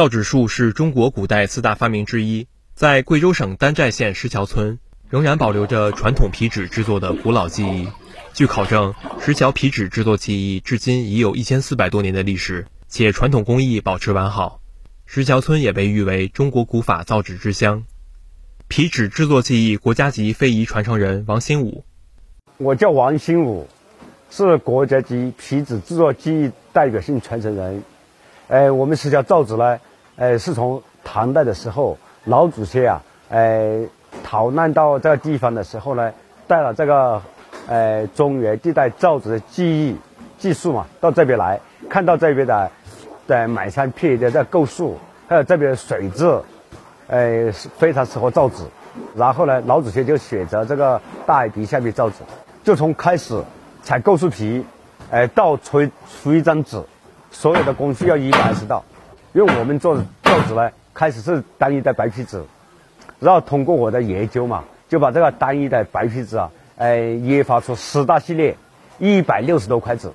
造纸术是中国古代四大发明之一，在贵州省丹寨县石桥村仍然保留着传统皮纸制作的古老技艺。据考证，石桥皮纸制作技艺至今已有一千四百多年的历史，且传统工艺保持完好。石桥村也被誉为中国古法造纸之乡。皮纸制作技艺国家级非遗传承人王新武，我叫王新武，是国家级皮纸制作技艺代表性传承人。呃，我们石桥造纸呢，呃，是从唐代的时候，老祖先啊，呃，逃难到这个地方的时候呢，带了这个，呃，中原地带造纸的技艺技术嘛，到这边来看到这边的，在满山遍野的这构树，还有这边水质。呃，非常适合造纸，然后呢，老祖先就选择这个大海堤下面造纸，就从开始采构树皮，呃，到出出一张纸，所有的工序要一百二十道。因为我们做造纸呢，开始是单一的白皮纸，然后通过我的研究嘛，就把这个单一的白皮纸啊，呃，研发出十大系列，一百六十多块纸。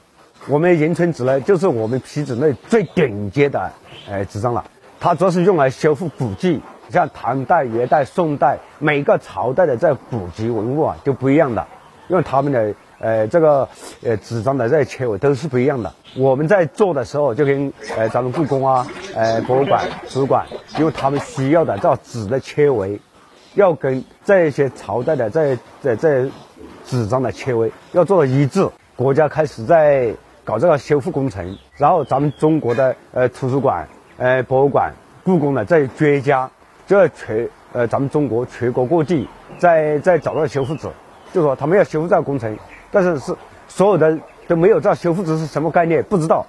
我们迎春纸呢，就是我们皮纸类最顶尖的呃纸张了，它主要是用来修复古迹。像唐代、元代、宋代，每个朝代的这古籍文物啊，就不一样的，因为他们的呃这个呃纸张的这些切纹都是不一样的。我们在做的时候，就跟呃咱们故宫啊、呃博物馆、图书馆，因为他们需要的这纸的切纹，要跟这些朝代的这这这纸张的切纹要做到一致。国家开始在搞这个修复工程，然后咱们中国的呃图书馆、呃博物馆、故宫的这些专家。就要全呃，咱们中国全国各地在在找到修复纸，就说他们要修复这个工程，但是是所有的都没有知道修复纸是什么概念，不知道，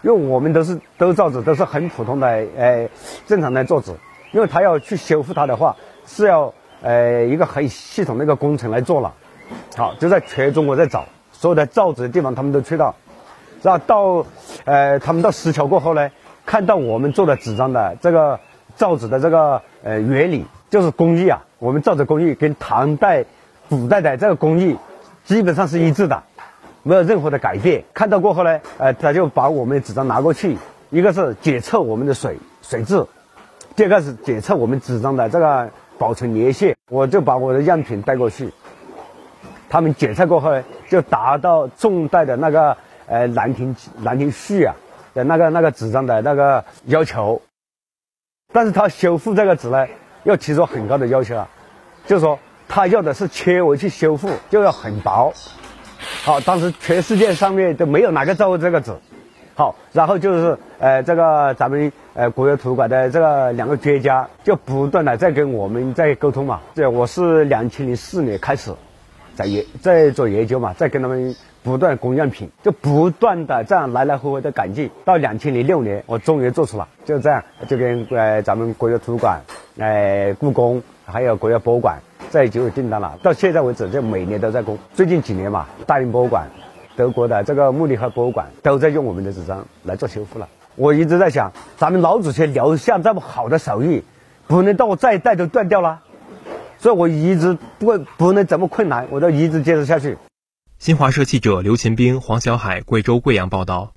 因为我们都是都造纸都是很普通的呃正常的做纸，因为他要去修复它的话是要呃一个很系统的一个工程来做了，好就在全中国在找所有的造纸的地方他们都去到，然后到呃他们到石桥过后呢，看到我们做的纸张的这个。造纸的这个呃原理就是工艺啊，我们造纸工艺跟唐代、古代的这个工艺基本上是一致的，没有任何的改变。看到过后呢，呃，他就把我们的纸张拿过去，一个是检测我们的水水质，第二个是检测我们纸张的这个保存年限。我就把我的样品带过去，他们检测过后呢，就达到宋代的那个呃《兰亭兰亭序》啊的那个那个纸张的那个要求。但是他修复这个纸呢，要提出很高的要求啊，就是说他要的是切纹去修复，就要很薄。好，当时全世界上面都没有哪个造过这个纸。好，然后就是呃，这个咱们呃国有图书馆的这个两个专家就不断的在跟我们在沟通嘛。这我是两千零四年开始在研在做研究嘛，在跟他们。不断供样品，就不断的这样来来回回的改进，到两千零六年，我终于做出了，就这样，就跟呃咱们国家图书馆、呃故宫还有国家博物馆在就有订单了。到现在为止，就每年都在供。最近几年嘛，大英博物馆、德国的这个慕尼黑博物馆都在用我们的纸张来做修复了。我一直在想，咱们老祖先留下这么好的手艺，不能到我再一代都断掉了，所以我一直不不能怎么困难，我都一直坚持下去。新华社记者刘勤兵、黄小海，贵州贵阳报道。